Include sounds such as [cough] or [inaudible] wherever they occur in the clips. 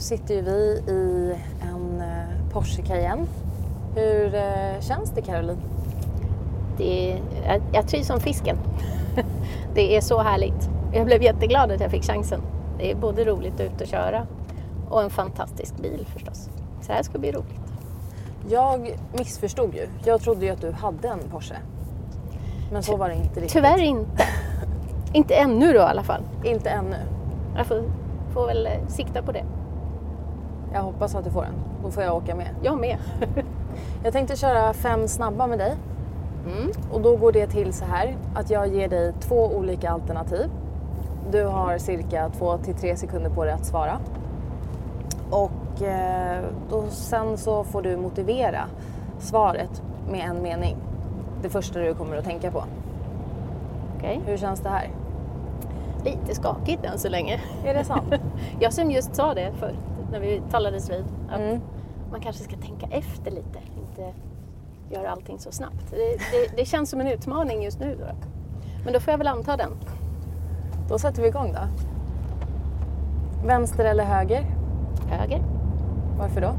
nu sitter ju vi i en eh, Porsche Cayenne. Hur eh, känns det Caroline? Det är, jag, jag trivs som fisken. [laughs] det är så härligt. Jag blev jätteglad att jag fick chansen. Det är både roligt att ut och köra och en fantastisk bil förstås. Så det här ska bli roligt. Jag missförstod ju. Jag trodde ju att du hade en Porsche. Men så var det inte riktigt. Tyvärr inte. [laughs] inte ännu då i alla fall. Inte ännu. Jag får, får väl eh, sikta på det. Jag hoppas att du får en. Då får jag åka med. Jag med. [laughs] Jag tänkte köra fem snabba med dig. Mm. Och då går det till så här att jag ger dig två olika alternativ. Du har cirka två till tre sekunder på dig att svara. Och eh, då, sen så får du motivera svaret med en mening. Det första du kommer att tänka på. Okej. Hur känns det här? Lite skakigt än så länge. Är det sant? [laughs] Jag som just sa det förut när vi talades vid. Att Mm. man kanske ska tänka efter lite. Inte göra allting så snabbt. Det, det, det känns som en utmaning just nu. Då. Men då får jag väl anta den. Då sätter vi igång då. Vänster eller höger? Höger. Varför då?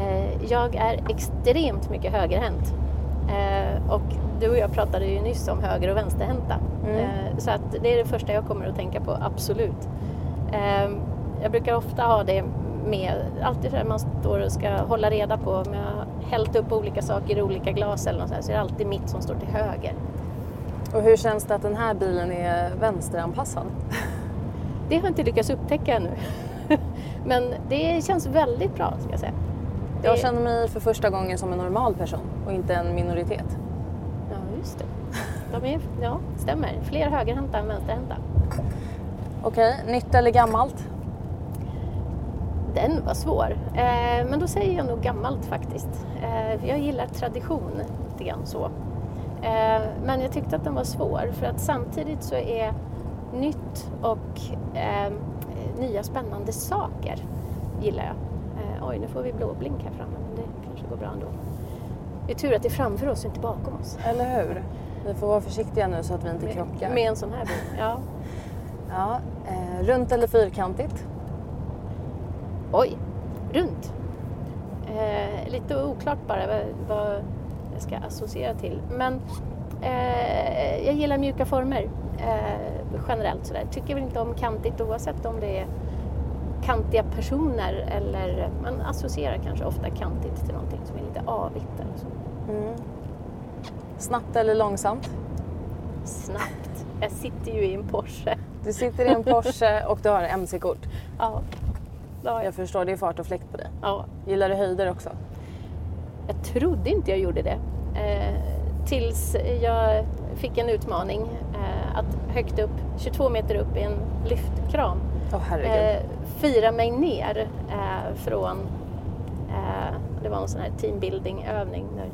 Eh, jag är extremt mycket högerhänt. Eh, och du och jag pratade ju nyss om höger och vänsterhänta. Mm. Eh, så att det är det första jag kommer att tänka på, absolut. Jag brukar ofta ha det med, alltid så här man står och ska hålla reda på om jag har hällt upp olika saker i olika glas eller något så, här, så är det alltid mitt som står till höger. Och hur känns det att den här bilen är vänsteranpassad? Det har jag inte lyckats upptäcka ännu. [laughs] Men det känns väldigt bra ska jag säga. Jag Det- känner mig för första gången som en normal person och inte en minoritet. Ja, just det. De är, ja, stämmer. Fler högerhänta än vänsterhänta. Okej, nytt eller gammalt? Den var svår. Eh, men då säger jag nog gammalt faktiskt. Eh, jag gillar tradition lite grann så. Eh, men jag tyckte att den var svår för att samtidigt så är nytt och eh, nya spännande saker gillar jag. Eh, oj, nu får vi blåblink här framme men det kanske går bra ändå. Det är tur att det är framför oss och inte bakom oss. Eller hur? Vi får vara försiktiga nu så att vi inte Med, krockar. med en sån här bil. Ja. [laughs] Ja, eh, runt eller fyrkantigt? Oj, runt. Eh, lite oklart bara vad, jag ska associera till. Men eh, jag gillar mjuka former eh, generellt sådär. Tycker väl inte om kantigt oavsett om det är kantiga personer eller man associerar kanske ofta kantigt till någonting som är lite avigt eller så. Mm. Snabbt eller långsamt? Snabbt. Jag sitter ju i en Porsche. Du sitter i en Porsche och du har MC-kort. Ja. Ja, Jag förstår, det är fart och fläkt på dig. ja. Gillar du höjder också? Jag trodde inte jag gjorde det. Eh, tills jag fick en utmaning eh, att högt upp, 22 meter upp i en lyftkran, herregud. eh, fira mig ner eh, från, eh, det var en sån här teambuilding-övning där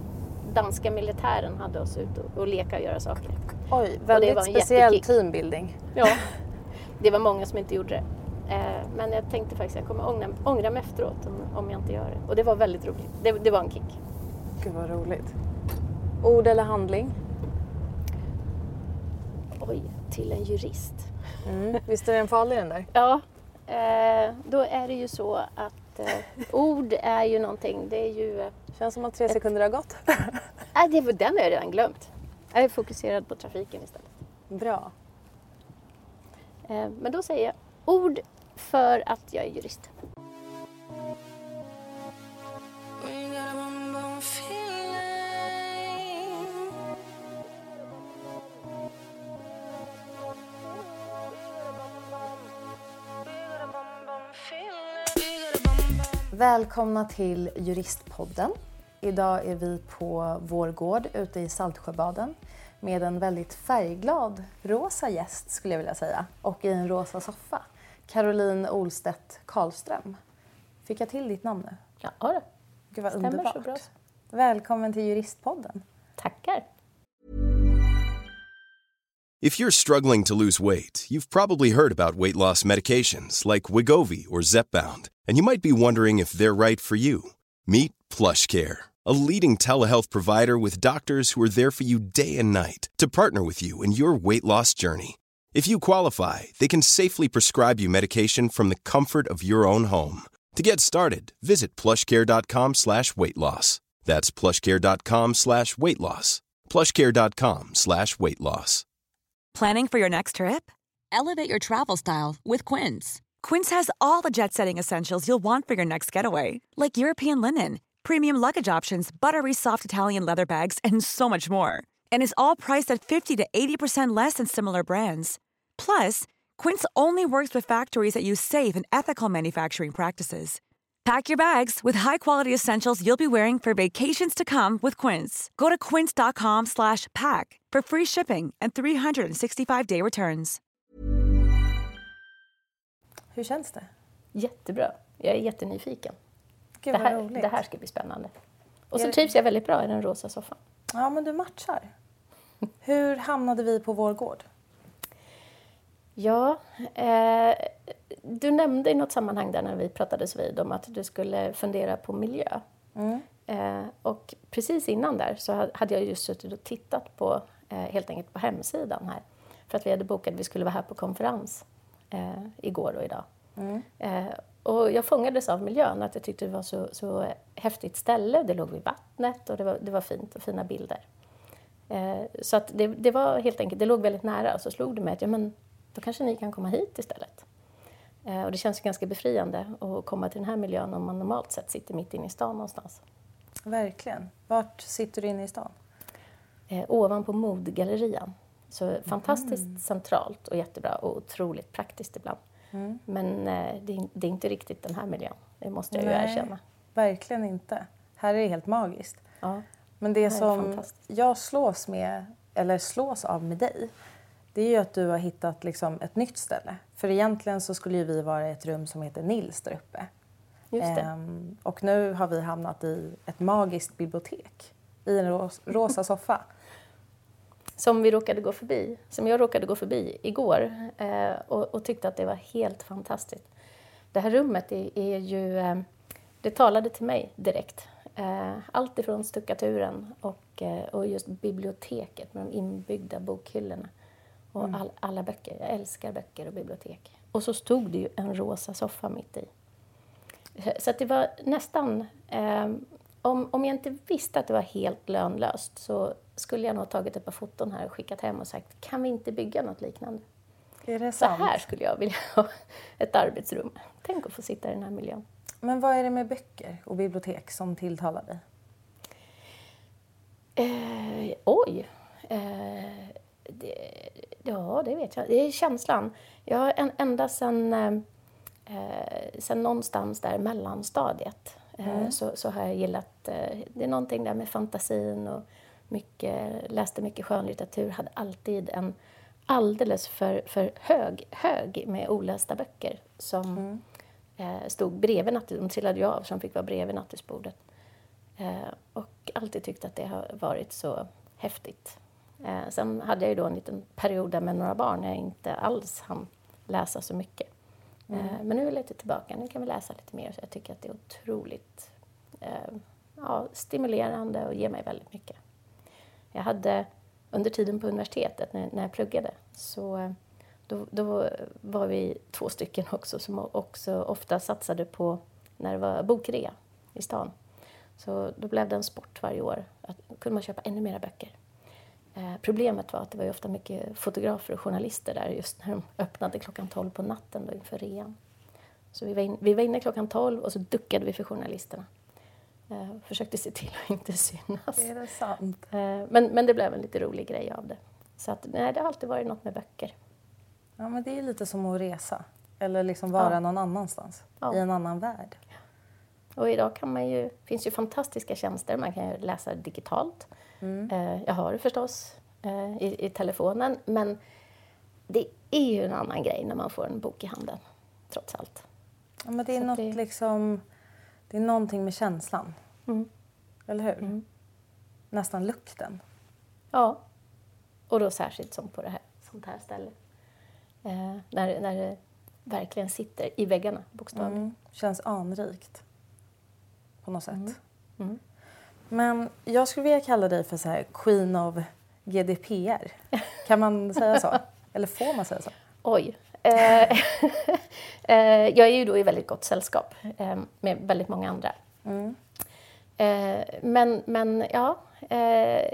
danska militären hade oss ut och, och leka och göra saker. Oj, var väldigt en speciell jättekick. teambuilding. Ja. [laughs] Det var många som inte gjorde det. Eh, men jag tänkte faktiskt att jag kommer ångra, ångra mig efteråt om, om jag inte gör det. Och det var väldigt roligt. Det, det var en kick. Gud vad roligt. Ord eller handling? Oj, till en jurist. Mm. Visst är den farlig den där? Ja, eh, då är det ju så att eh, ord är ju någonting, det är ju... Eh, Känns som att tre sekunder har gått. [laughs] äh, det, den har jag redan glömt. Jag är fokuserad på trafiken istället. Bra. Eh, men då säger jag ord för att jag är jurist. Välkomna till Juristpodden. Idag är vi på vår gård ute i Saltsjöbaden med en väldigt färgglad rosa gäst skulle jag vilja säga och i en rosa soffa. Caroline Olstedt Karlström. Fick jag till ditt namn nu? Ja, då. Gud vad Stämmer så underbart. bra. Välkommen till Juristpodden. Tackar. If you're struggling to lose weight, you've probably heard about weight loss medications like Wigovi or Zepbound, and you might be wondering if they're right for you. Meet PlushCare, a leading telehealth provider with doctors who are there for you day and night to partner with you in your weight loss journey. If you qualify, they can safely prescribe you medication from the comfort of your own home. To get started, visit plushcare.com slash weight loss. That's plushcare.com slash weight loss. plushcare.com slash weight loss. Planning for your next trip? Elevate your travel style with Quince. Quince has all the jet setting essentials you'll want for your next getaway, like European linen, premium luggage options, buttery soft Italian leather bags, and so much more. And is all priced at 50 to 80% less than similar brands. Plus, Quince only works with factories that use safe and ethical manufacturing practices. Pack your bags with high-quality essentials you'll be wearing for vacations to come with Quince. Go to quince.com slash pack for free shipping and 365-day returns. Hur känns det? Jättebra. Jag är jättenyfiken. Gud Det här, roligt. det här ska bli spännande. Och så det- trivs jag väldigt bra i den rosa soffan. Ja, men du matchar. Hur hamnade vi på vår gård? Ja, eh, du nämnde i något sammanhang där när vi pratades vid om att du skulle fundera på miljö. Eh, och precis innan där så ha- hade jag just suttit och tittat på, eh, helt enkelt på hemsidan här. För att vi hade bokat att vi skulle vara här på konferens eh, igår och idag. Eh, och jag fångades av miljön, att jag tyckte det var så, så häftigt ställe. Det låg vid vattnet och det var, det var fint och fina bilder. Eh, så att det, det var helt enkelt, det låg väldigt nära och så slog det mig att ja, men, då kanske ni kan komma hit istället. Eh, och det känns ju ganska befriande att komma till den här miljön om man normalt sett sitter mitt inne i stan någonstans. Verkligen. Vart sitter du inne i stan? Eh, ovanpå modgallerian. Så fantastiskt centralt och jättebra och otroligt praktiskt ibland. Men eh, det, är, det är inte riktigt den här miljön, det måste jag ju Nej. erkänna. Verkligen inte. Här är det helt magiskt. Ja. Men det är som jag slås med, eller slås av med dig, det är ju att du har hittat liksom ett nytt ställe. För egentligen så skulle ju vi vara i ett rum som heter Nils där uppe. Ehm, och nu har vi hamnat i ett magiskt bibliotek. I en ros- rosa soffa. [laughs] som vi råkade gå förbi, som jag råkade gå förbi igår eh, och, och tyckte att det var helt fantastiskt. Det här rummet är, är ju, eh, det talade till mig direkt. Eh, allt ifrån stuckaturen och, eh, och just biblioteket med de inbyggda bokhyllorna och all, alla böcker. Jag älskar böcker och bibliotek. Och så stod det ju en rosa soffa mitt i. Så det var nästan... Eh, om, om jag inte visste att det var helt lönlöst så skulle jag nog ha tagit ett par foton här och skickat hem och sagt kan vi inte bygga något liknande? Är det Så sant? här skulle jag vilja ha ett arbetsrum. Tänk att få sitta i den här miljön. Men vad är det med böcker och bibliotek som tilltalar dig? Eh, oj! Eh, det, ja, det vet jag. Det är känslan. Jag har en, ända sedan eh, sen någonstans där mellanstadiet eh, så, så har jag gillat... Eh, det är någonting där med fantasin och mycket, läste mycket skönlitteratur. Hade alltid en alldeles för, för hög hög med olästa böcker som eh, stod bredvid nattduksbordet. De trillade ju av de fick vara bredvid nattduksbordet. Eh, och alltid tyckt att det har varit så häftigt. Eh, sen hade jag ju då en liten period där med några barn när jag inte alls hann läsa så mycket. Eh, men nu är jag lite tillbaka, nu kan vi läsa lite mer. Så jag tycker att det är otroligt eh, ja, stimulerande och ger mig väldigt mycket. Jag hade under tiden på universitetet när, när jag pluggade så eh, då, då var vi två stycken också som också ofta satsade på när det var bokrea i stan. Så då blev det en sport varje år. Att kunde man köpa ännu mera böcker. Eh, problemet var att det var ofta mycket fotografer och journalister där just när de öppnade klockan 12 på natten då inför rean. Så vi var, in, vi var inne klockan 12 och så duckade vi för journalisterna. Eh, försökte se till att inte synas. Är det sant? Eh, men, men det blev en lite rolig grej av det. Så att, nej, det har alltid varit något med böcker. Ja, men det är lite som att resa. Eller liksom vara Ja. någon annanstans. Ja. I en annan värld. Och idag kan man ju, finns ju fantastiska tjänster. Man kan ju läsa digitalt. Eh, jag har det förstås eh, i, i telefonen. Men det är ju en annan grej när man får en bok i handen, trots allt. Ja, men det är Så något det- liksom... Det är någonting med känslan. Mm. Eller hur? Nästan lukten. Ja, och då särskilt som på det här, sånt här ställe. Eh, när, när det verkligen sitter i väggarna, bokstavligen. Mm. Känns anrikt. På något sätt. Mm. Men jag skulle vilja kalla dig för så här Queen of GDPR. Kan man säga så? [laughs] Eller får man säga så? Oj, Eh, [laughs] eh, jag är ju då i väldigt gott sällskap eh, med väldigt många andra. Eh, men, men ja, eh,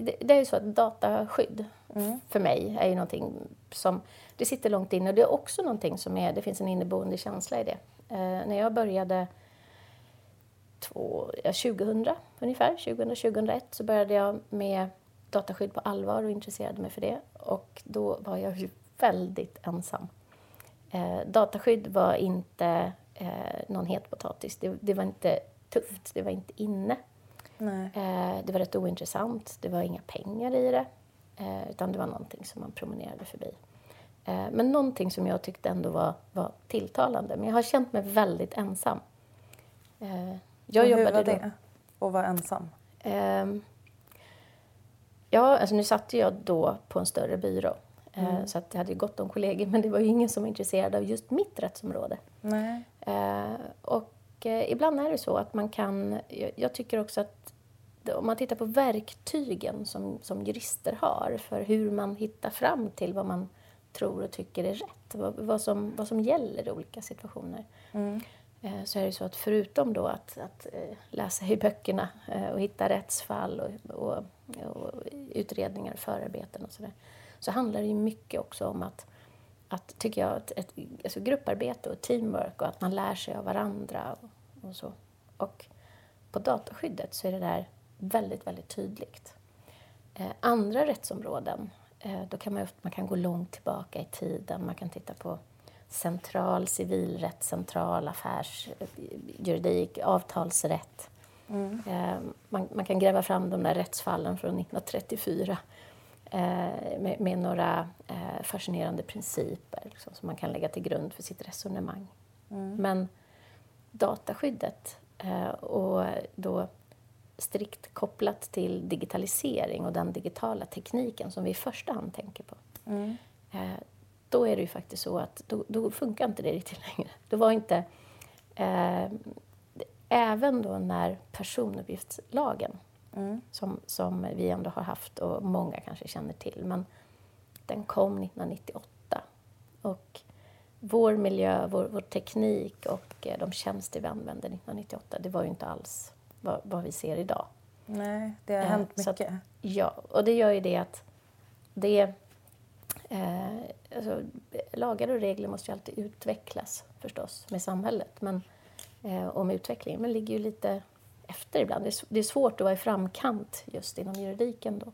det, det är ju så att dataskydd för mig är ju någonting som det sitter långt inne och det är också någonting som är, det finns en inneboende känsla i det. Eh, när jag började två, ja, 2000 ungefär, 2000-2001 så började jag med dataskydd på allvar och intresserade mig för det. Och då var jag ju väldigt ensam. Eh, dataskydd var inte eh, någon het potatis. Det, det var inte tufft, det var inte inne. Eh, det var rätt ointressant, det var inga pengar i det. Eh, utan det var någonting som man promenerade förbi. Eh, men någonting som jag tyckte ändå var, var tilltalande. Men jag har känt mig väldigt ensam. Jag och hur jobbade var då- det? Att vara ensam? Ehm, ja, alltså nu satt jag då på en större byrå. Eh, Så att jag hade ju gott om kollegor, [laughs] men det var ju ingen som var intresserad av just mitt rättsområde. Nej. Eh, och eh, ibland är det så att man kan... Jag, jag tycker också att om man tittar på verktygen som, som jurister har för hur man hittar fram till vad man tror och tycker är rätt, vad, vad, som, vad som gäller i olika situationer. Eh, Eh, så är det så att förutom då att, att eh, läsa i böckerna eh, och hitta rättsfall och, och, och utredningar förarbeten och sådär, så handlar det ju mycket också om att, att tycker jag, ett, ett alltså grupparbete och teamwork och att man lär sig av varandra och, och så. Och på dataskyddet så är det där väldigt, väldigt tydligt. Eh, andra rättsområden, eh, då kan man, ju- man kan gå långt tillbaka i tiden. Man kan titta på central civilrätt, central affärsjuridik, avtalsrätt. Eh, man, man kan gräva fram de där rättsfallen från 1934 eh, med, med några eh, fascinerande principer liksom, som man kan lägga till grund för sitt resonemang. Men dataskyddet eh, och då strikt kopplat till digitalisering och den digitala tekniken som vi i första hand tänker på. Eh, då är det ju faktiskt så att då, då funkar inte det riktigt längre. Det var inte... Eh, även då när personuppgiftslagen, som, som vi ändå har haft och många kanske känner till, men den kom 1998. Och vår miljö, vår, vår teknik och eh, de tjänster vi använde 1998, det var ju inte alls vad, vad vi ser idag. Nej, det har Eh, hänt så att- mycket. Ja, och det gör ju det att det... Eh, alltså, lagar och regler måste ju alltid utvecklas förstås med samhället men, eh, och med utvecklingen, men ligger ju lite efter ibland. Det är, det är svårt att vara i framkant just inom juridiken då.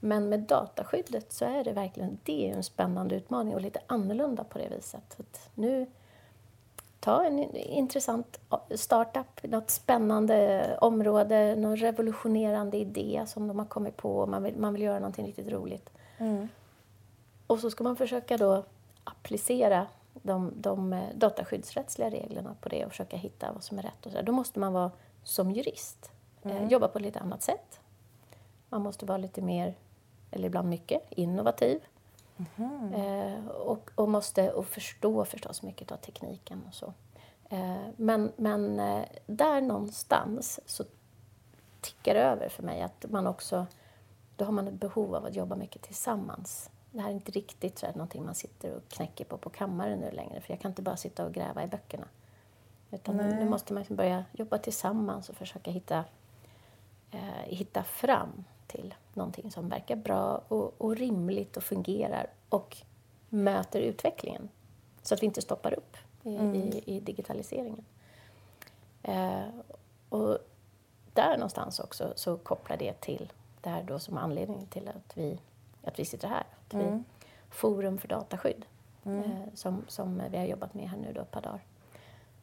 Men med dataskyddet så är det verkligen det är en spännande utmaning och lite annorlunda på det viset. Att nu ta en intressant startup, något spännande område, någon revolutionerande idé som de har kommit på och man vill, man vill göra någonting riktigt roligt. Mm. Och så ska man försöka då applicera de, de eh, dataskyddsrättsliga reglerna på det och försöka hitta vad som är rätt. Och så där. Då måste man vara som jurist, eh, jobba på ett lite annat sätt. Man måste vara lite mer, eller ibland mycket, innovativ. Eh, och, och måste och förstå förstås mycket av tekniken och så. Eh, men men eh, där någonstans så tickar det över för mig att man också, då har man ett behov av att jobba mycket tillsammans. Det här är inte riktigt så här, någonting man sitter och knäcker på på kammaren nu längre för jag kan inte bara sitta och gräva i böckerna. Utan nu, nu måste man liksom börja jobba tillsammans och försöka hitta, eh, hitta fram till någonting som verkar bra och, och rimligt och fungerar och möter utvecklingen. Så att vi inte stoppar upp i, i, i digitaliseringen. Eh, och där någonstans också så kopplar det till det här då som är anledningen till att vi, att vi sitter här. Att vi, Forum för dataskydd eh, som, som vi har jobbat med här nu då ett par dagar.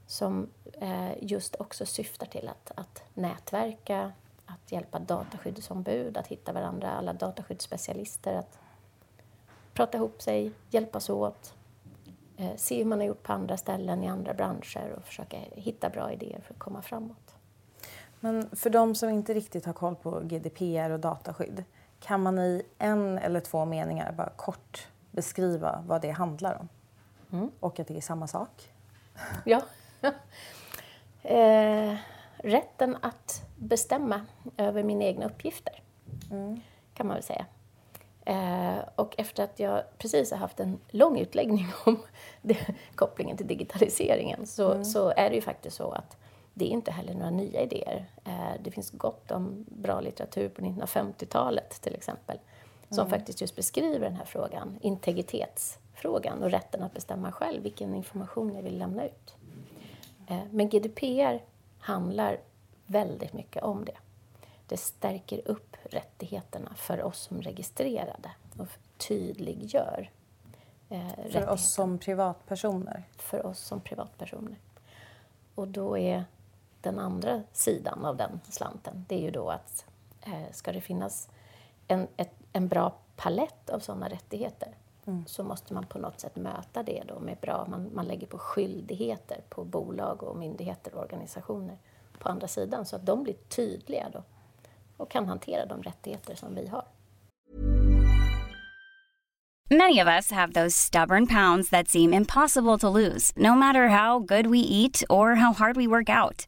Som eh, just också syftar till att, att nätverka, att hjälpa dataskyddsombud, att hitta varandra, alla dataskyddsspecialister, att prata ihop sig, hjälpas åt, eh, se hur man har gjort på andra ställen i andra branscher och försöka hitta bra idéer för att komma framåt. Men för de som inte riktigt har koll på GDPR och dataskydd, kan man i en eller två meningar bara kort beskriva vad det handlar om? Och att det är samma sak? Ja. [laughs] eh, rätten att bestämma över mina egna uppgifter, kan man väl säga. Eh, och efter att jag precis har haft en lång utläggning [laughs] om det, kopplingen till digitaliseringen så, så är det ju faktiskt så att det är inte heller några nya idéer. Eh, det finns gott om bra litteratur på 1950-talet till exempel som faktiskt just beskriver den här frågan, integritetsfrågan och rätten att bestämma själv vilken information jag vill lämna ut. Eh, Men GDPR handlar väldigt mycket om det. Det stärker upp rättigheterna för oss som registrerade och tydliggör eh, För oss som privatpersoner. för oss som privatpersoner. Och då är den andra sidan av den slanten, det är ju då att eh, ska det finnas en, ett, en bra palett av sådana rättigheter så måste man på något sätt möta det då med bra, man, man lägger på skyldigheter på bolag och myndigheter och organisationer på andra sidan så att de blir tydliga då och kan hantera de rättigheter som vi har. Many of us have those stubborn pounds that seem impossible to lose, no matter how good we eat or how hard we work out.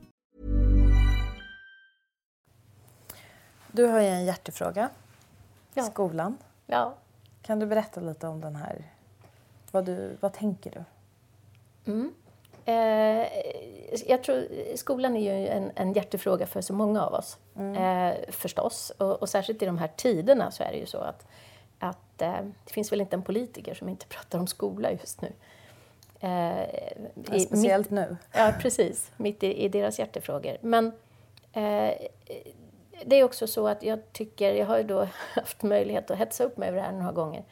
Du har ju en hjärtefråga. Ja. Skolan. Ja, Kan du berätta lite om den här? Vad, du, vad tänker du? Eh, jag tror skolan är ju en, en hjärtefråga för så många av oss, eh, förstås. Och, och särskilt i de här tiderna så är det ju så att, att eh, det finns väl inte en politiker som inte [laughs] pratar om skola just nu. Eh, i- Speciellt mitt, nu. Ja, precis. Mitt i, i deras hjärtefrågor. Men eh, det är också så att jag tycker, jag har ju då [laughs] haft möjlighet att hetsa upp mig över det här några gånger,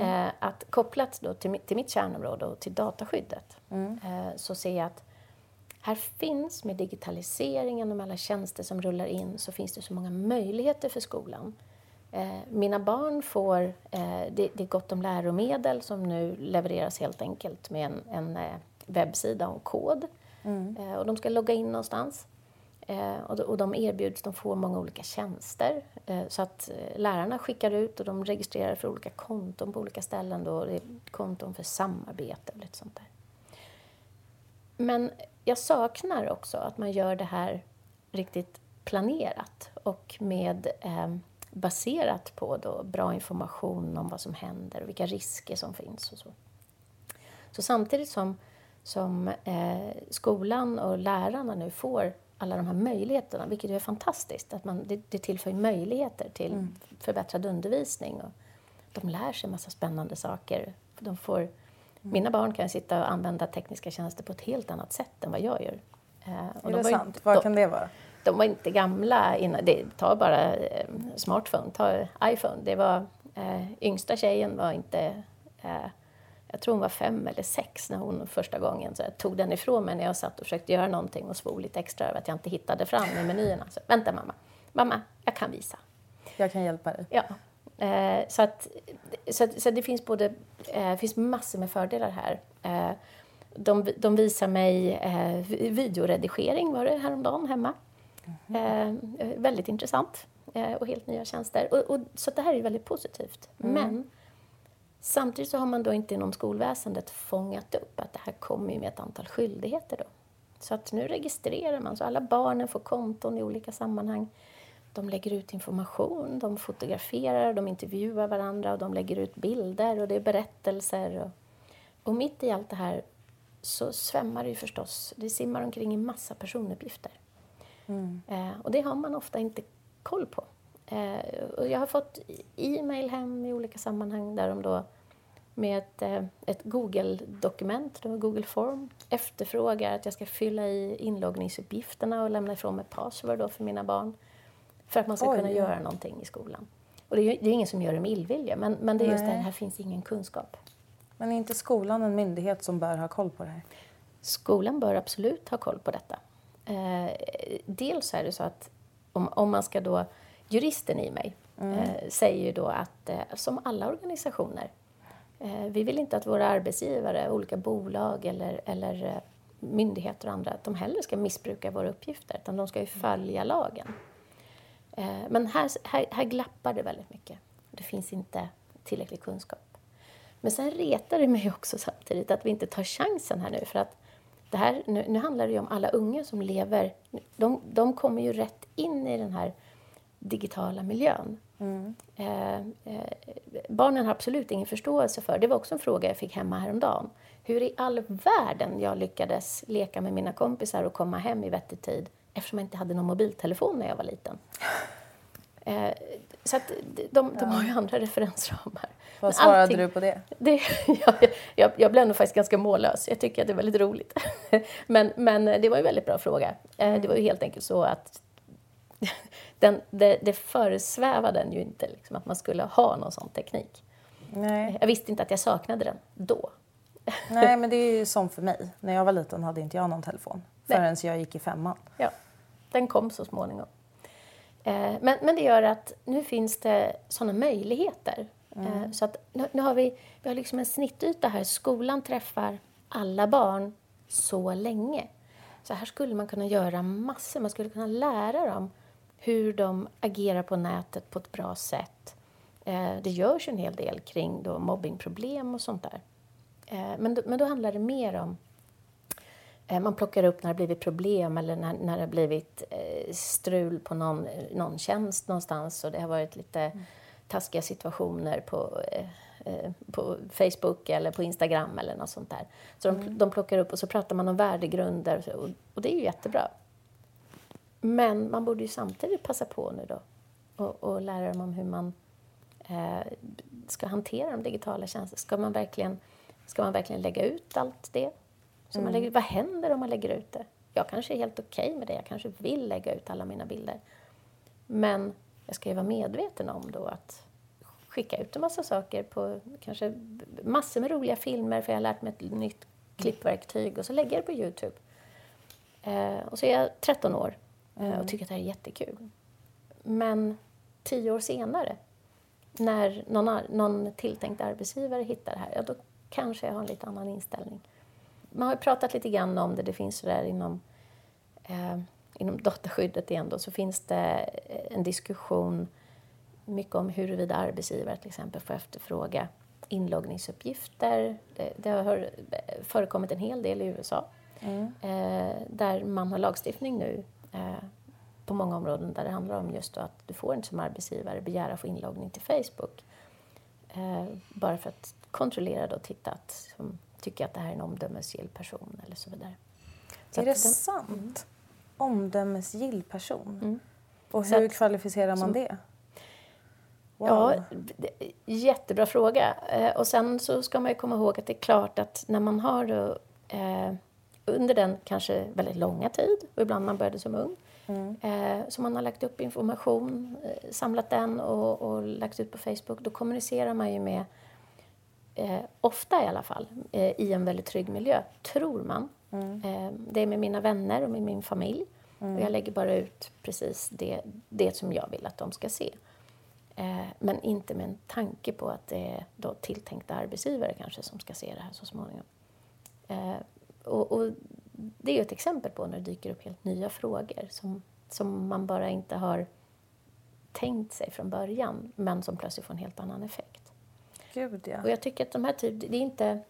eh, att kopplat då till, mitt- till mitt kärnområde och till dataskyddet eh, så ser jag att här finns med digitaliseringen och med alla tjänster som rullar in så finns det så många möjligheter för skolan. Eh, mina barn får, eh, det, det är gott om läromedel som nu levereras helt enkelt med en, en eh, webbsida och kod. Eh, och de ska logga in någonstans. Eh, och, de, erbjuds, de får många olika tjänster. Eh, så att eh, lärarna skickar ut och de registrerar för olika konton på olika ställen. Då. Det är konton för samarbete och lite sånt där. Men jag saknar också att man gör det här riktigt planerat och med eh, baserat på då bra information om vad som händer och vilka risker som finns och så. Så samtidigt som, som eh, skolan och lärarna nu får alla de här möjligheterna, vilket är fantastiskt, att man, det, det tillför möjligheter till förbättrad undervisning och de lär sig massa spännande saker. De får, Mina barn kan sitta och använda tekniska tjänster på ett helt annat sätt än vad jag gör. Eh, och Är de det sant? Vad de- kan det vara? de var inte gamla innan. Det, ta bara eh, smartphone, ta iPhone. Det var, eh, yngsta tjejen var inte... Eh, jag tror hon var fem eller sex när hon första gången så jag tog den ifrån mig när jag satt och försökte göra någonting och svor lite extra över att jag inte hittade fram i menyerna. Så, Vänta mamma, mamma, jag kan visa. Jag kan hjälpa dig. Ja. Eh, så, att, så, att, så det finns både eh, finns massor med fördelar här. Eh, de, de visar mig eh, vi- videoredigering var det häromdagen hemma. Eh, väldigt intressant eh, och helt nya tjänster. Och, och, så det här är väldigt positivt. Men Samtidigt så har man då inte inom skolväsendet fångat upp att det här kommer med ett antal skyldigheter då. Så att nu registrerar man, så alla barnen får konton i olika sammanhang. De lägger ut information, de fotograferar, de intervjuar varandra och de lägger ut bilder och det är berättelser. Och, och mitt i allt det här så svämmar det ju förstås, det simmar omkring en massa personuppgifter. Eh, och det har man ofta inte koll på. Eh, och jag har fått e-mail hem i olika sammanhang där de då med ett, eh, ett Google-dokument, Google Form, efterfrågar att jag ska fylla i inloggningsuppgifterna och lämna ifrån mig password då för mina barn för att man ska Oj. kunna göra någonting i skolan. Och det är, det är ingen som gör det med illvilja, men, men det är just det, Nej. här, här finns ingen kunskap. Men är inte skolan en myndighet som bör ha koll på det här? Skolan bör absolut ha koll på detta. Eh, dels är det så att om, om man ska då, juristen i mig eh, säger ju då att eh, som alla organisationer, eh, vi vill inte att våra arbetsgivare, olika bolag eller, eller eh, myndigheter och andra, att de heller ska missbruka våra uppgifter, utan de ska ju följa lagen. Eh, men här, här, här glappar det väldigt mycket. Det finns inte tillräcklig kunskap. Men sen retar det mig också samtidigt att vi inte tar chansen här nu. För att det här, nu, nu handlar det ju om alla unga som lever. De, de kommer ju rätt in i den här digitala miljön. Eh, eh, barnen har absolut ingen förståelse för, det var också en fråga jag fick hemma häromdagen, hur i all världen jag lyckades leka med mina kompisar och komma hem i vettig tid eftersom jag inte hade någon mobiltelefon när jag var liten. [laughs] Eh, så att de, de har ju andra referensramar. Vad svarade allting- du på det? [laughs] det, jag, jag, jag blev nog faktiskt ganska mållös. Jag tycker att det är väldigt roligt. [laughs] Men, men det var ju en väldigt bra fråga. Eh, Det var ju helt enkelt så att [laughs] den, det, det föresvävade den ju inte liksom, att man skulle ha någon sån teknik. Nej. Jag visste inte att jag saknade den då. [laughs] Nej, men det är ju som för mig. När jag var liten hade inte jag någon telefon Nej. förrän jag gick i femman. Ja, den kom så småningom. Eh, Men, men det gör att nu finns det sådana möjligheter. Eh, Så att nu, nu har vi, vi har liksom en snittyta här. Skolan träffar alla barn så länge. Så här skulle man kunna göra massor. Man skulle kunna lära dem hur de agerar på nätet på ett bra sätt. Eh, Det görs en hel del kring då mobbingproblem och sånt där. Eh, Men då, men då handlar det mer om Eh, Man plockar upp när det blivit problem eller när, när det har blivit strul på någon, någon tjänst någonstans och det har varit lite taskiga situationer på, på Facebook eller på Instagram eller något sånt där. Så de, de plockar upp och så pratar man om värdegrunder och, och det är ju jättebra. Men man borde ju samtidigt passa på nu då och, och lära dem om hur man eh, ska hantera de digitala tjänsterna. Ska man verkligen, ska man verkligen lägga ut allt det? Så man lägger, vad händer om man lägger ut det? Jag kanske är helt okej med det. Jag kanske vill lägga ut alla mina bilder. Men jag ska ju vara medveten om då att skicka ut en massa saker på kanske massor med roliga filmer för jag har lärt mig ett nytt klippverktyg och så lägger jag det på Youtube. Eh, och så är jag 13 år eh, och tycker att det här är jättekul. Men tio år senare, när någon, någon tilltänkt arbetsgivare hittar det här, ja, då kanske jag har en lite annan inställning. Man har ju pratat lite grann om det, det finns så där inom, eh, inom dataskyddet igen då, så finns det en diskussion mycket om huruvida arbetsgivare till exempel får efterfråga inloggningsuppgifter. Det, det har förekommit en hel del i USA eh, där man har lagstiftning nu eh, på många områden där det handlar om just att du får inte som arbetsgivare begära att få inloggning till Facebook. Eh, bara för att kontrollera och titta att som tycker att det här är en omdömesgill person eller så vidare. Så är det den- sant? Omdömesgill person? Mm. Och Så hur att- kvalificerar man det? Wow. Ja, det- jättebra fråga. Eh, Och sen så ska man ju komma ihåg att det är klart att när man har då, eh, under den kanske väldigt långa tid, och ibland man började som ung, eh, så man har lagt upp information, eh, samlat den och, och lagt ut på Facebook, då kommunicerar man ju med, eh, ofta i alla fall, eh, i en väldigt trygg miljö, tror man. Eh, det är med mina vänner och med min familj. Och jag lägger bara ut precis det, det som jag vill att de ska se. Eh, men inte med en tanke på att det är då tilltänkta arbetsgivare kanske som ska se det här så småningom. Och, och det är ju ett exempel på när det dyker upp helt nya frågor som, som man bara inte har tänkt sig från början men som plötsligt får en helt annan effekt. Gud ja. Och jag tycker att de här typ, det är inte...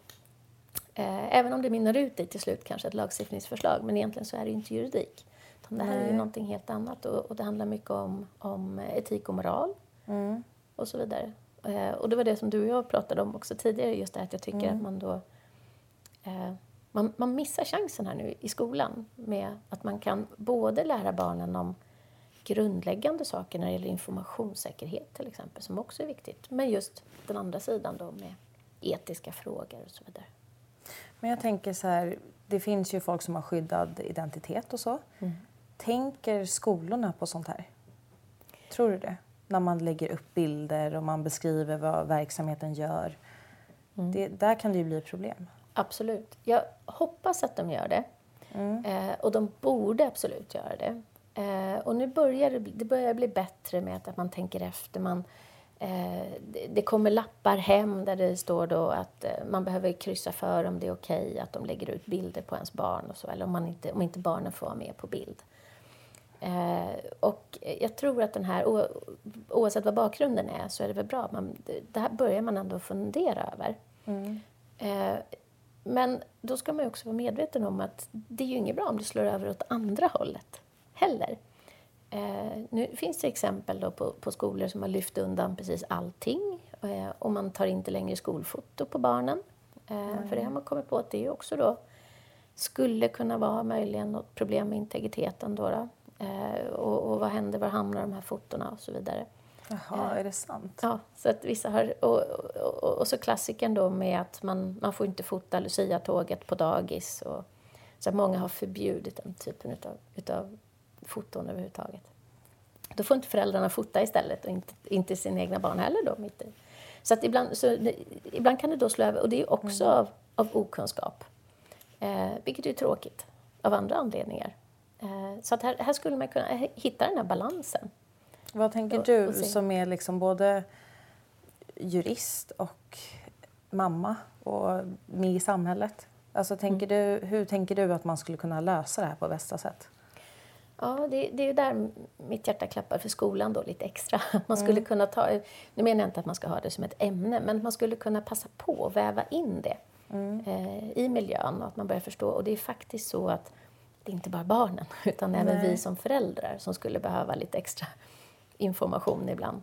Eh, även om det mynnar ut i till slut kanske ett lagstiftningsförslag, men egentligen så är det ju inte juridik. Utan det här är ju Nej. någonting helt annat och, och det handlar mycket om, om etik och moral Mm. och så vidare. Eh, och det var det som du och jag pratade om också tidigare, just det att jag tycker Mm. att man då... Eh, man, man missar chansen här nu i skolan med att man kan både lära barnen om grundläggande saker när det gäller informationssäkerhet till exempel, som också är viktigt, men just den andra sidan då med etiska frågor och så vidare. Men jag tänker så här, det finns ju folk som har skyddad identitet och så. Tänker skolorna på sånt här? Tror du det? När man lägger upp bilder och man beskriver vad verksamheten gör. Det, där kan det ju bli problem. Absolut. Jag hoppas att de gör det. Eh, och de borde absolut göra det. Eh, och nu börjar det, det börjar bli bättre med att, att man tänker efter. Man, eh, det, det kommer lappar hem där det står då att eh, man behöver kryssa för om det är okej att de lägger ut bilder på ens barn och så, eller om, man inte, om inte barnen får vara med på bild. Eh, och jag tror att den här, o, oavsett vad bakgrunden är, så är det väl bra. Man, det här börjar man ändå fundera över. Eh, men då ska man också vara medveten om att det är ju inget bra om det slår över åt andra hållet heller. Eh, nu finns det exempel på, på skolor som har lyft undan precis allting eh, och man tar inte längre skolfoto på barnen. Eh, För det har man kommit på att det också då skulle kunna vara möjligen något problem med integriteten då. då. Eh, och, och vad händer, var hamnar de här fotona och så vidare. Jaha, är det sant? Ja, så att vissa har... Och, och, och, och så klassikern då med att man, man får inte fota Lucia-tåget på dagis. Och, så att många har förbjudit den typen utav, utav foton överhuvudtaget. Då får inte föräldrarna fota istället och inte, inte sina egna barn heller då. Mitt i. Så att ibland, så, det- ibland kan det då slå över, och det är också av, av okunskap. Eh, vilket är tråkigt av andra anledningar. Eh, så att här, här skulle man kunna hitta den här balansen. Vad tänker du som är liksom både jurist och mamma och med i samhället? Alltså, tänker Mm. du, hur tänker du att man skulle kunna lösa det här på bästa sätt? Ja, det, det är där mitt hjärta klappar för skolan då lite extra. [laughs] Man skulle kunna ta, nu menar jag inte att man ska ha det som ett ämne, men man skulle kunna passa på att väva in det eh, i miljön och att man börjar förstå. Och det är faktiskt så att det är inte bara barnen, [laughs] utan även Nej. vi som föräldrar som skulle behöva lite extra information ibland.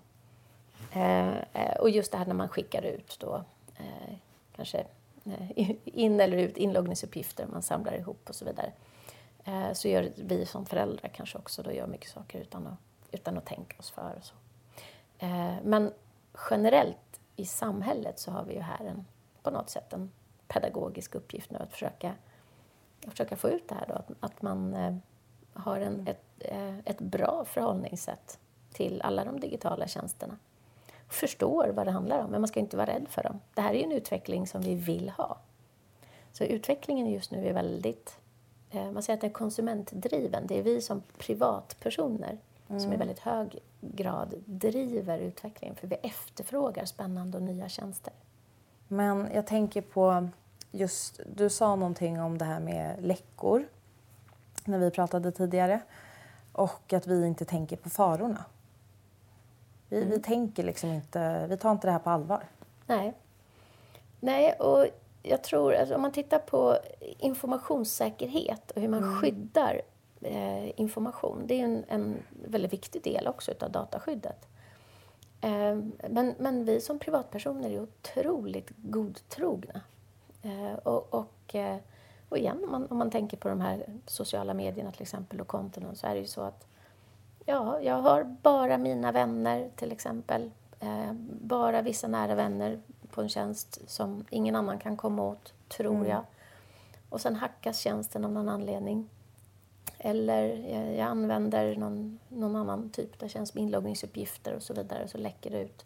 Eh, eh, och just det här när man skickar ut då, eh, kanske eh, in eller ut inloggningsuppgifter man samlar ihop och så vidare. Eh, så gör vi som föräldrar kanske också då gör mycket saker utan att, utan att tänka oss för. Och så. Eh, men generellt i samhället så har vi ju här en, på något sätt en pedagogisk uppgift nu att försöka, att försöka få ut det här då, att, att man eh, har en, ett, eh, ett bra förhållningssätt till alla de digitala tjänsterna. Förstår vad det handlar om, men man ska inte vara rädd för dem. Det här är ju en utveckling som vi vill ha. Så utvecklingen just nu är väldigt, eh, man säger att den är konsumentdriven. Det är vi som privatpersoner som i väldigt hög grad driver utvecklingen, för vi efterfrågar spännande och nya tjänster. Men jag tänker på just, du sa någonting om det här med läckor när vi pratade tidigare och att vi inte tänker på farorna. Vi, vi tänker liksom inte, vi tar inte det här på allvar. Nej. Nej, och jag tror att om man tittar på informationssäkerhet och hur man skyddar eh, information, det är en, en väldigt viktig del också utav dataskyddet. Eh, men, men vi som privatpersoner är otroligt godtrogna. Eh, och, och, eh, och igen, om man, om man tänker på de här sociala medierna till exempel och kontona så är det ju så att Ja, jag har bara mina vänner till exempel. Eh, bara vissa nära vänner på en tjänst som ingen annan kan komma åt, tror jag. Och sen hackas tjänsten av någon anledning. Eller eh, jag använder någon, någon annan typ av tjänst med inloggningsuppgifter och så vidare och så läcker det ut.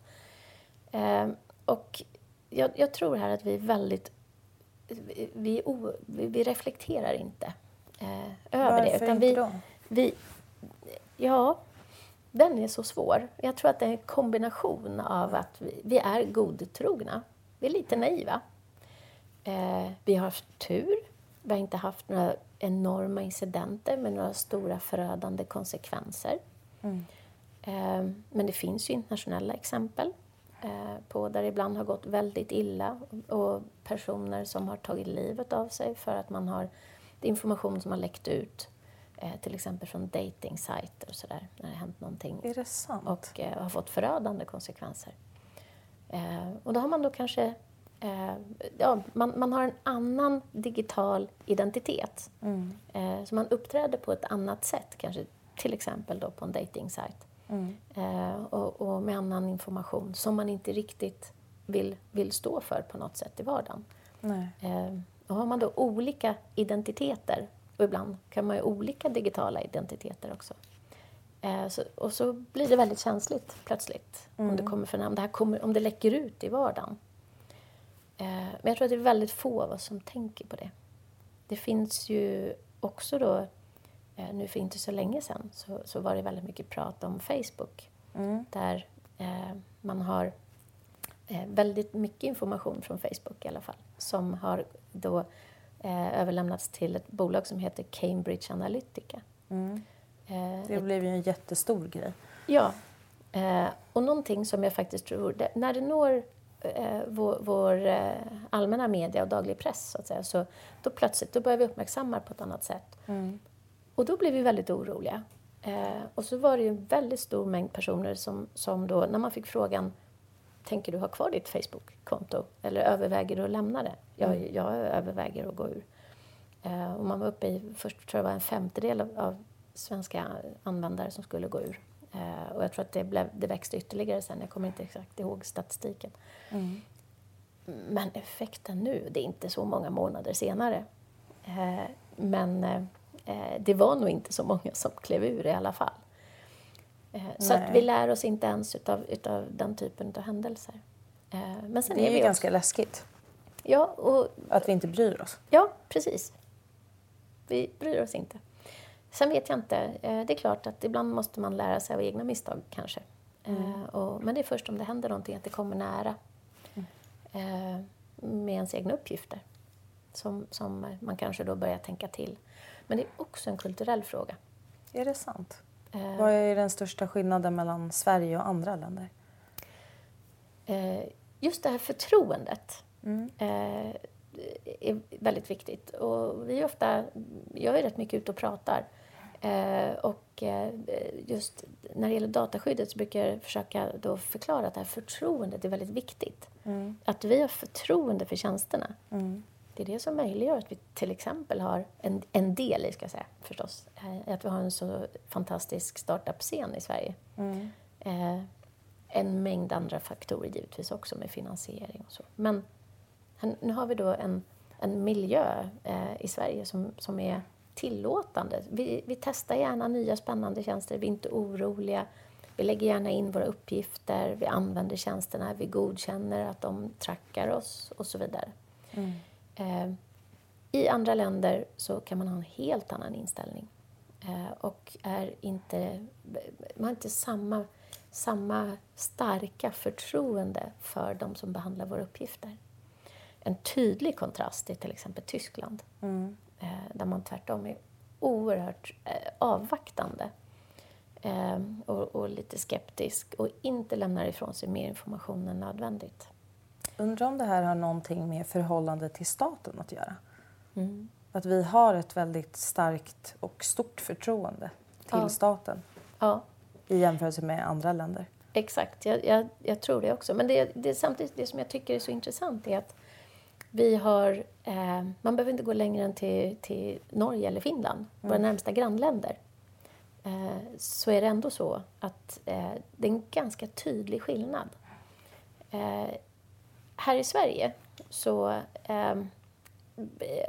Eh, och jag, jag tror här att vi är väldigt... Vi, vi, o, vi, reflekterar inte eh, över det. Varför utan inte då? vi, ja, den är så svår. Jag tror att det är en kombination av att vi, vi är godtrogna. Vi är lite naiva. Eh, vi har haft tur. Vi har inte haft några enorma incidenter med några stora förödande konsekvenser. Eh, men det finns ju internationella exempel. eh, på där det ibland har gått väldigt illa och personer som har tagit livet av sig för att man har information som har läckt ut eh, till exempel från datingsajter och sådär när det hänt någonting Är det sant? och eh, har fått förödande konsekvenser. Eh, och då har man då kanske eh, ja, man, man har en annan digital identitet. Mm. Eh, så man uppträder på ett annat sätt, kanske till exempel då på en datingsajt. Mm. Och, och med annan information som man inte riktigt vill, vill stå för på något sätt i vardagen. Nej. Och har man då olika identiteter, och ibland kan man ju ha olika digitala identiteter också. Eh, så, och så blir det väldigt känsligt plötsligt om, det kommer för, om, det här kommer, om det läcker ut i vardagen. Eh, men jag tror att det är väldigt få av oss som tänker på det. Det finns ju också då, eh, nu för inte så länge sedan, så, så var det väldigt mycket prat om Facebook. Där eh, man har väldigt mycket information från Facebook i alla fall som har då eh, överlämnats till ett bolag som heter Cambridge Analytica. Eh, Det blev ju en jättestor grej. Ja, eh, och någonting som jag faktiskt tror, det, när det når eh, vår, vår eh, allmänna media och daglig press så att säga, så då plötsligt då börjar vi uppmärksamma på ett annat sätt. Och då blev vi väldigt oroliga. Eh, och så var det ju en väldigt stor mängd personer som, som då, när man fick frågan Tänker du ha kvar ditt Facebook-konto eller överväger du att lämna det? Jag, jag överväger att gå ur. Eh, och man var uppe i, först tror jag var en femtedel av, av svenska användare som skulle gå ur. Eh, och jag tror att det, blev, det växte ytterligare sen, jag kommer inte exakt ihåg statistiken. Men effekten nu, det är inte så många månader senare. Eh, men eh, det var nog inte så många som klev ur i alla fall. Eh, så att vi lär oss inte ens utav, utav den typen av händelser. Eh, men sen Det är, är ju också- ganska läskigt Ja, och att vi inte bryr oss. Ja, precis. Vi bryr oss inte. Sen vet jag inte. eh, Det är klart att ibland måste man lära sig av egna misstag kanske. Eh, Och, men det är först om det händer någonting, att det kommer nära eh, med ens egna uppgifter som, som man kanske då börjar tänka till. Men det är också en kulturell fråga. Är det sant? Eh, Vad är den största skillnaden mellan Sverige och andra länder? Eh, just det här förtroendet eh, är väldigt viktigt. Och vi är ofta, jag är rätt mycket ute och pratar. Och just när det gäller dataskyddet så brukar jag försöka då förklara att det här förtroendet är väldigt viktigt. Att vi har förtroende för tjänsterna. Det är det som möjliggör att vi till exempel har en, en del i, ska jag säga, förstås, eh, att vi har en så fantastisk startup-scen i Sverige. Eh, en mängd andra faktorer givetvis också med finansiering och så. Men nu har vi då en, en miljö eh, i Sverige som, som är tillåtande. Vi, vi testar gärna nya spännande tjänster, vi är inte oroliga. Vi lägger gärna in våra uppgifter, vi använder tjänsterna, vi godkänner att de trackar oss och så vidare. Eh, I andra länder så kan man ha en helt annan inställning. Eh, och är inte, man har inte samma, samma starka förtroende för de som behandlar våra uppgifter. En tydlig kontrast är till exempel Tyskland. Eh, där man tvärtom är oerhört eh, avvaktande eh, och, och lite skeptisk och inte lämnar ifrån sig mer information än nödvändigt. Undrar om det här har någonting med förhållande till staten att göra? Mm. Att vi har ett väldigt starkt och stort förtroende till Ja. staten Ja, i jämförelse med andra länder. Exakt, jag, jag, jag tror det också. Men det, det samtidigt det som jag tycker är så intressant är att vi har, eh, man behöver inte gå längre än till, till Norge eller Finland, våra närmsta grannländer. Eh, så är det ändå så att eh, det är en ganska tydlig skillnad. Här i Sverige så eh,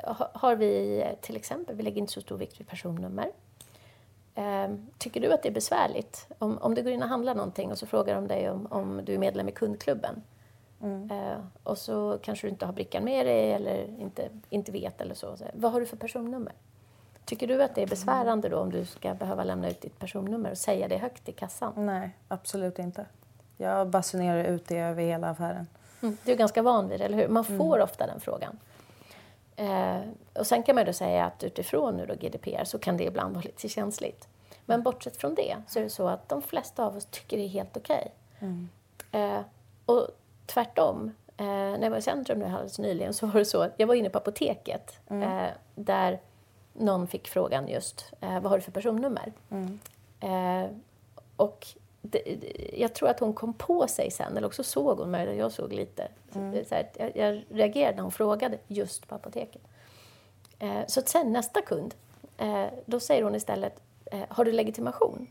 ha- har vi till exempel, vi lägger inte så stor vikt vid personnummer. Eh, tycker du att det är besvärligt? Om, om du går in och handlar någonting och så frågar de dig om, om du är medlem i kundklubben. Eh, och så kanske du inte har brickan med dig eller inte, inte vet eller så. så. Vad har du för personnummer? Tycker du att det är besvärande då om du ska behöva lämna ut ditt personnummer och säga det högt i kassan? Nej, absolut inte. Jag basunerar ut det över hela affären. Mm. Du är ganska van vid det, eller hur? Man får ofta den frågan. Eh, och sen kan man då säga att utifrån nu då GDPR så kan det ibland vara lite känsligt. Men bortsett från det så är det så att de flesta av oss tycker det är helt okej. Eh, och tvärtom, eh, när jag var i centrum nu alldeles nyligen så var det så att jag var inne på apoteket eh, där någon fick frågan just, eh, vad har du för personnummer? Eh, och jag tror att hon kom på sig sen, eller också såg hon mig, jag såg lite. Så, så här, jag, jag reagerade när hon frågade just på apoteket. Eh, så att sen nästa kund, eh, då säger hon istället, eh, har du legitimation?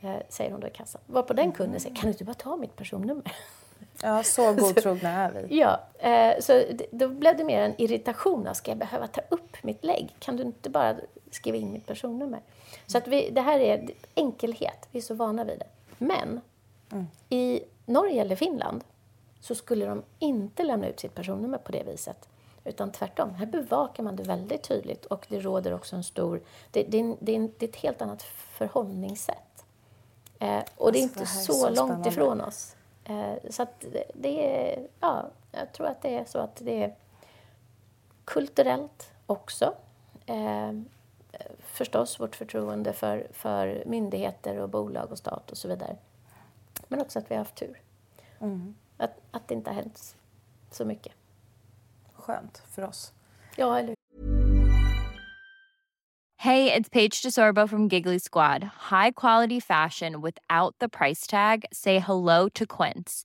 Eh, säger hon då i kassan. Varpå den kunden säger, kan du inte bara ta mitt personnummer? Ja, så [laughs] godtrogna är vi. Ja, eh, så då blev det mer en irritation. Ska jag behöva ta upp mitt lägg? Kan du inte bara skriva in mitt personnummer? Så att vi, det här är enkelhet. Vi är så vana vid det. Men i Norge eller Finland så skulle de inte lämna ut sitt personnummer på det viset. Utan tvärtom, här bevakar man det väldigt tydligt och det råder också en stor... Det, det, det, det är ett helt annat förhållningssätt. Eh, och det är Alltså, inte så, så långt spännande. ifrån oss. Eh, så att det är... Ja, jag tror att det är så att det är kulturellt också. Eh, förstås vårt förtroende för, för myndigheter och bolag och stat och så vidare. Men också att vi har haft tur. Att, att det inte har hänt så mycket. Skönt för oss. Ja, eller Hey, it's Paige DeSorbo from Giggly Squad. High quality fashion without the price tag. Say hello to Quince.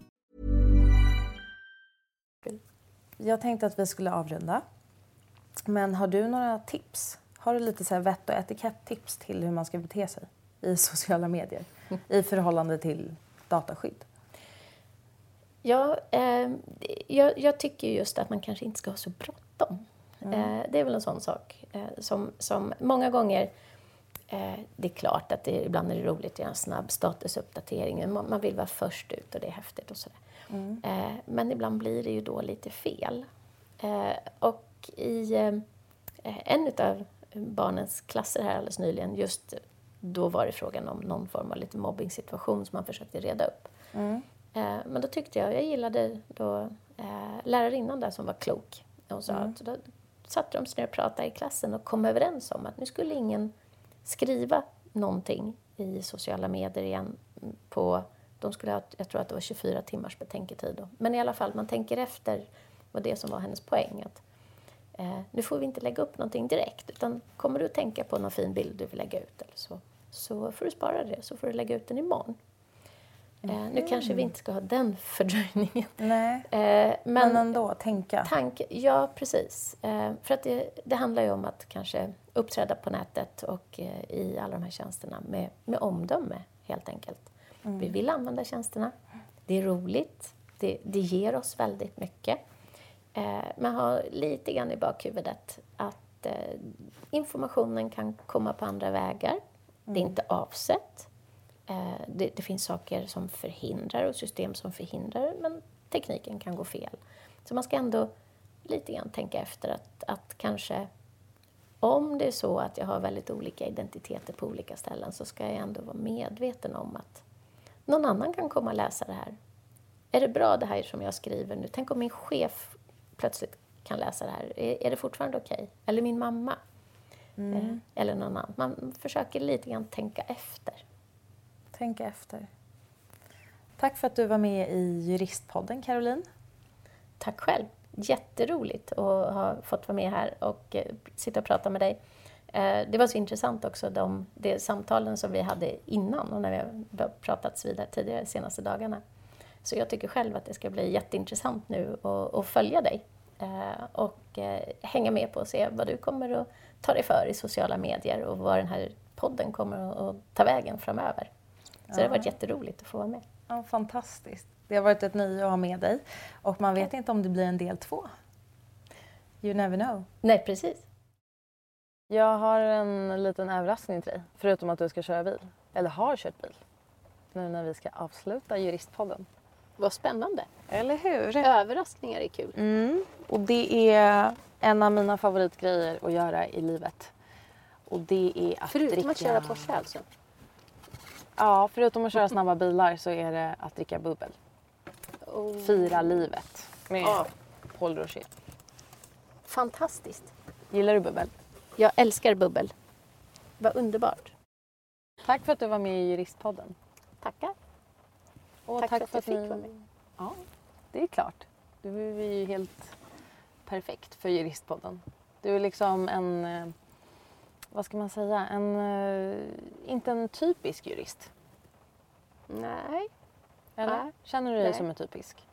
Jag tänkte att vi skulle avrunda. Men har du några tips? Har du lite så här vett och etikett-tips till hur man ska bete sig i [laughs] sociala medier i förhållande till dataskydd? Ja, eh, jag, jag tycker just att man kanske inte ska ha så bråttom. Eh, det är väl en sån sak eh, som, som många gånger... Eh, det är klart att det, ibland är det roligt att göra en snabb statusuppdatering. Man, man vill vara först ut och det är häftigt och sådär. Eh, men ibland blir det ju då lite fel. Eh, och i eh, en av barnens klasser här alldeles nyligen, just då var det frågan om någon form av lite mobbing-situation som man försökte reda upp. Eh, Men då tyckte jag, jag gillade då lärarinnan där som var klok. Hon sa att då satte de sig ner och pratade i klassen och kom överens om att nu skulle ingen skriva någonting i sociala medier igen på, de skulle ha, jag tror att det var 24 timmars betänketid då. Men i alla fall, man tänker efter, var det som var hennes poäng. Att, eh, nu får vi inte lägga upp någonting direkt, utan kommer du att tänka på någon fin bild du vill lägga ut eller så, så får du spara det, så får du lägga ut den imorgon. Eh, nu kanske vi inte ska ha den [laughs] fördröjningen. Nej, Eh, men, men ändå tänka. tanke, ja precis. Eh, för att det, det handlar ju om att kanske uppträda på nätet och eh, i alla de här tjänsterna med, med omdöme helt enkelt. Vi vill använda tjänsterna. Det är roligt. Det, det ger oss väldigt mycket. Eh, men ha lite grann i bakhuvudet att eh, informationen kan komma på andra vägar. Det är inte avsett. Eh, det, det finns saker som förhindrar och system som förhindrar, men tekniken kan gå fel. Så man ska ändå lite grann tänka efter att, att kanske om det är så att jag har väldigt olika identiteter på olika ställen så ska jag ändå vara medveten om att någon annan kan komma och läsa det här. Är det bra det här som jag skriver nu? Tänk om min chef plötsligt kan läsa det här. Är, är det fortfarande okej? Eller min mamma? Eh, eller någon annan. Man försöker lite grann tänka efter. Tänka efter. Tack för att du var med i Juristpodden, Caroline. Tack själv. Jätteroligt att ha fått vara med här och eh, sitta och prata med dig. Eh, det var så intressant också, de, de samtalen som vi hade innan och när vi har pratats vidare tidigare de senaste dagarna. Så jag tycker själv att det ska bli jätteintressant nu att, följa dig eh, och eh, hänga med på och se vad du kommer att ta dig för i sociala medier och vad den här podden kommer att ta vägen framöver. Så det har varit jätteroligt att få vara med. Ja, fantastiskt. Det har varit ett nöje att ha med dig. Och man vet inte om det blir en del två. You never know. Nej, precis. Jag har en liten överraskning till dig, förutom att du ska köra bil. Eller har kört bil. Nu när vi ska avsluta Juristpodden. Vad spännande. Eller hur? Överraskningar är kul. Mm. Och det är en av mina favoritgrejer att göra i livet. Och det är att Förutom dricka... att köra Porsche alltså? Ja, förutom att köra snabba bilar så är det att dricka bubbel. Oh. Fira livet med Ja. Paul Rocher. Fantastiskt. Gillar du bubbel? Jag älskar bubbel. Vad underbart. Tack för att du var med i Juristpodden. Tackar. Och Tack för att jag fick ni- vara med. Ja, det är klart. Du är ju helt perfekt för Juristpodden. Du är liksom en, eh, vad ska man säga, en, eh, inte en typisk jurist. Nej. Eller? Nej. Känner du dig Nej. som en typisk?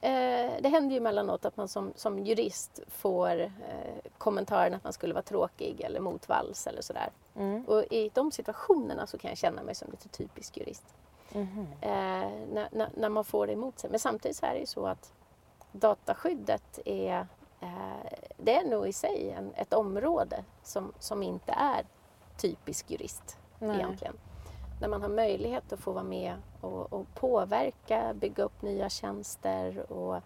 Eh, det händer ju emellanåt att man som, som jurist får eh, kommentaren att man skulle vara tråkig eller motvalls eller sådär. Mm. Och i de situationerna så kan jag känna mig som lite typisk jurist. Mhm. Eh, när, när, när man får det emot sig. Men samtidigt så är det ju så att dataskyddet är, eh, det är nog i sig en, ett område som, som inte är typisk jurist Nej. egentligen. När man har möjlighet att få vara med och, och påverka, bygga upp nya tjänster och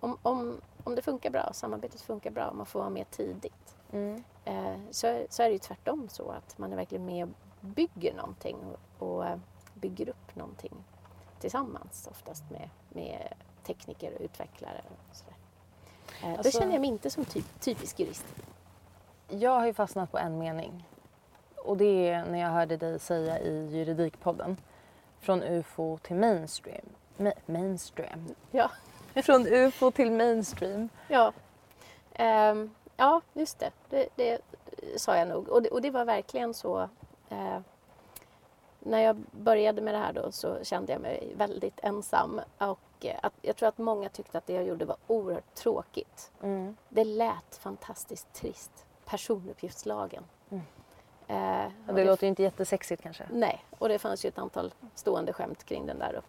om, om, om det funkar bra, samarbetet funkar bra, man får vara med tidigt. Mm. Eh, så, så är det ju tvärtom så att man är verkligen med och bygger någonting och, och eh, bygger upp någonting tillsammans oftast med, med tekniker och utvecklare och sådär. Eh, då Alltså- känner jag mig inte som typ, typisk jurist. Jag har ju fastnat på en mening. Och det är när jag hörde dig säga i Juridikpodden. Från UFO till mainstream. Ma- mainstream. Ja. [laughs] Från UFO till mainstream. Ja, Ehm, ja just det. det. Det sa jag nog. Och det, och det var verkligen så. eh, när jag började med det här då så kände jag mig väldigt ensam. Och eh, att, jag tror att många tyckte att det jag gjorde var oerhört tråkigt. Mm. Det lät fantastiskt trist. Personuppgiftslagen. Mm. Eh, och det låter ju inte jättesexigt kanske. Nej, och det fanns ju ett antal stående skämt kring den där.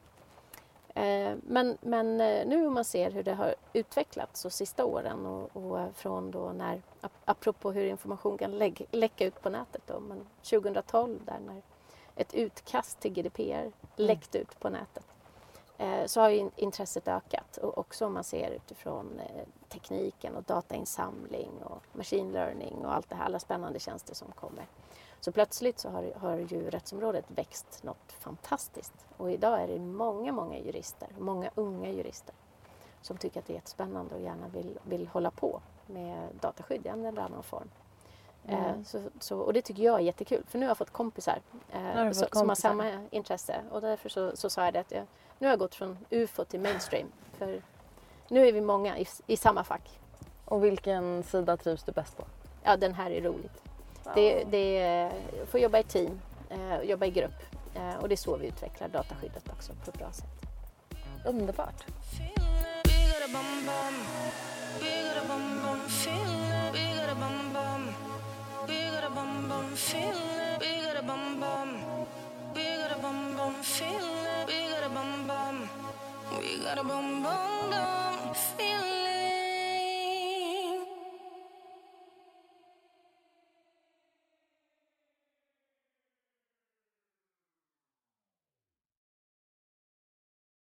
Eh, men men eh, nu om man ser hur det har utvecklats de sista åren och, och eh, från då när, ap- apropå hur information kan lägg, läcka ut på nätet då, men 2012 där när ett utkast till GDPR läckte ut på nätet eh, så har ju in- intresset ökat och också om man ser utifrån eh, tekniken och datainsamling och machine learning och allt det här, alla spännande tjänster som kommer. Så plötsligt så har, har ju rättsområdet växt något fantastiskt. Och idag är det många, många jurister, många unga jurister som tycker att det är jättespännande och gärna vill, vill hålla på med dataskydd i en eller annan form. Mm. Eh, så, så, och det tycker jag är jättekul för nu har jag fått kompisar eh, så, fått som har samma intresse och därför så, så sa jag det att jag, nu har jag gått från UFO till mainstream. För nu är vi många i, i samma fack. Och vilken sida trivs du bäst på? Ja, den här är roligt. Det, det är, få jobba i team, eh, jobba i grupp eh, och det är så vi utvecklar dataskyddet också på ett bra sätt. Underbart. We got a bum bum. yourself.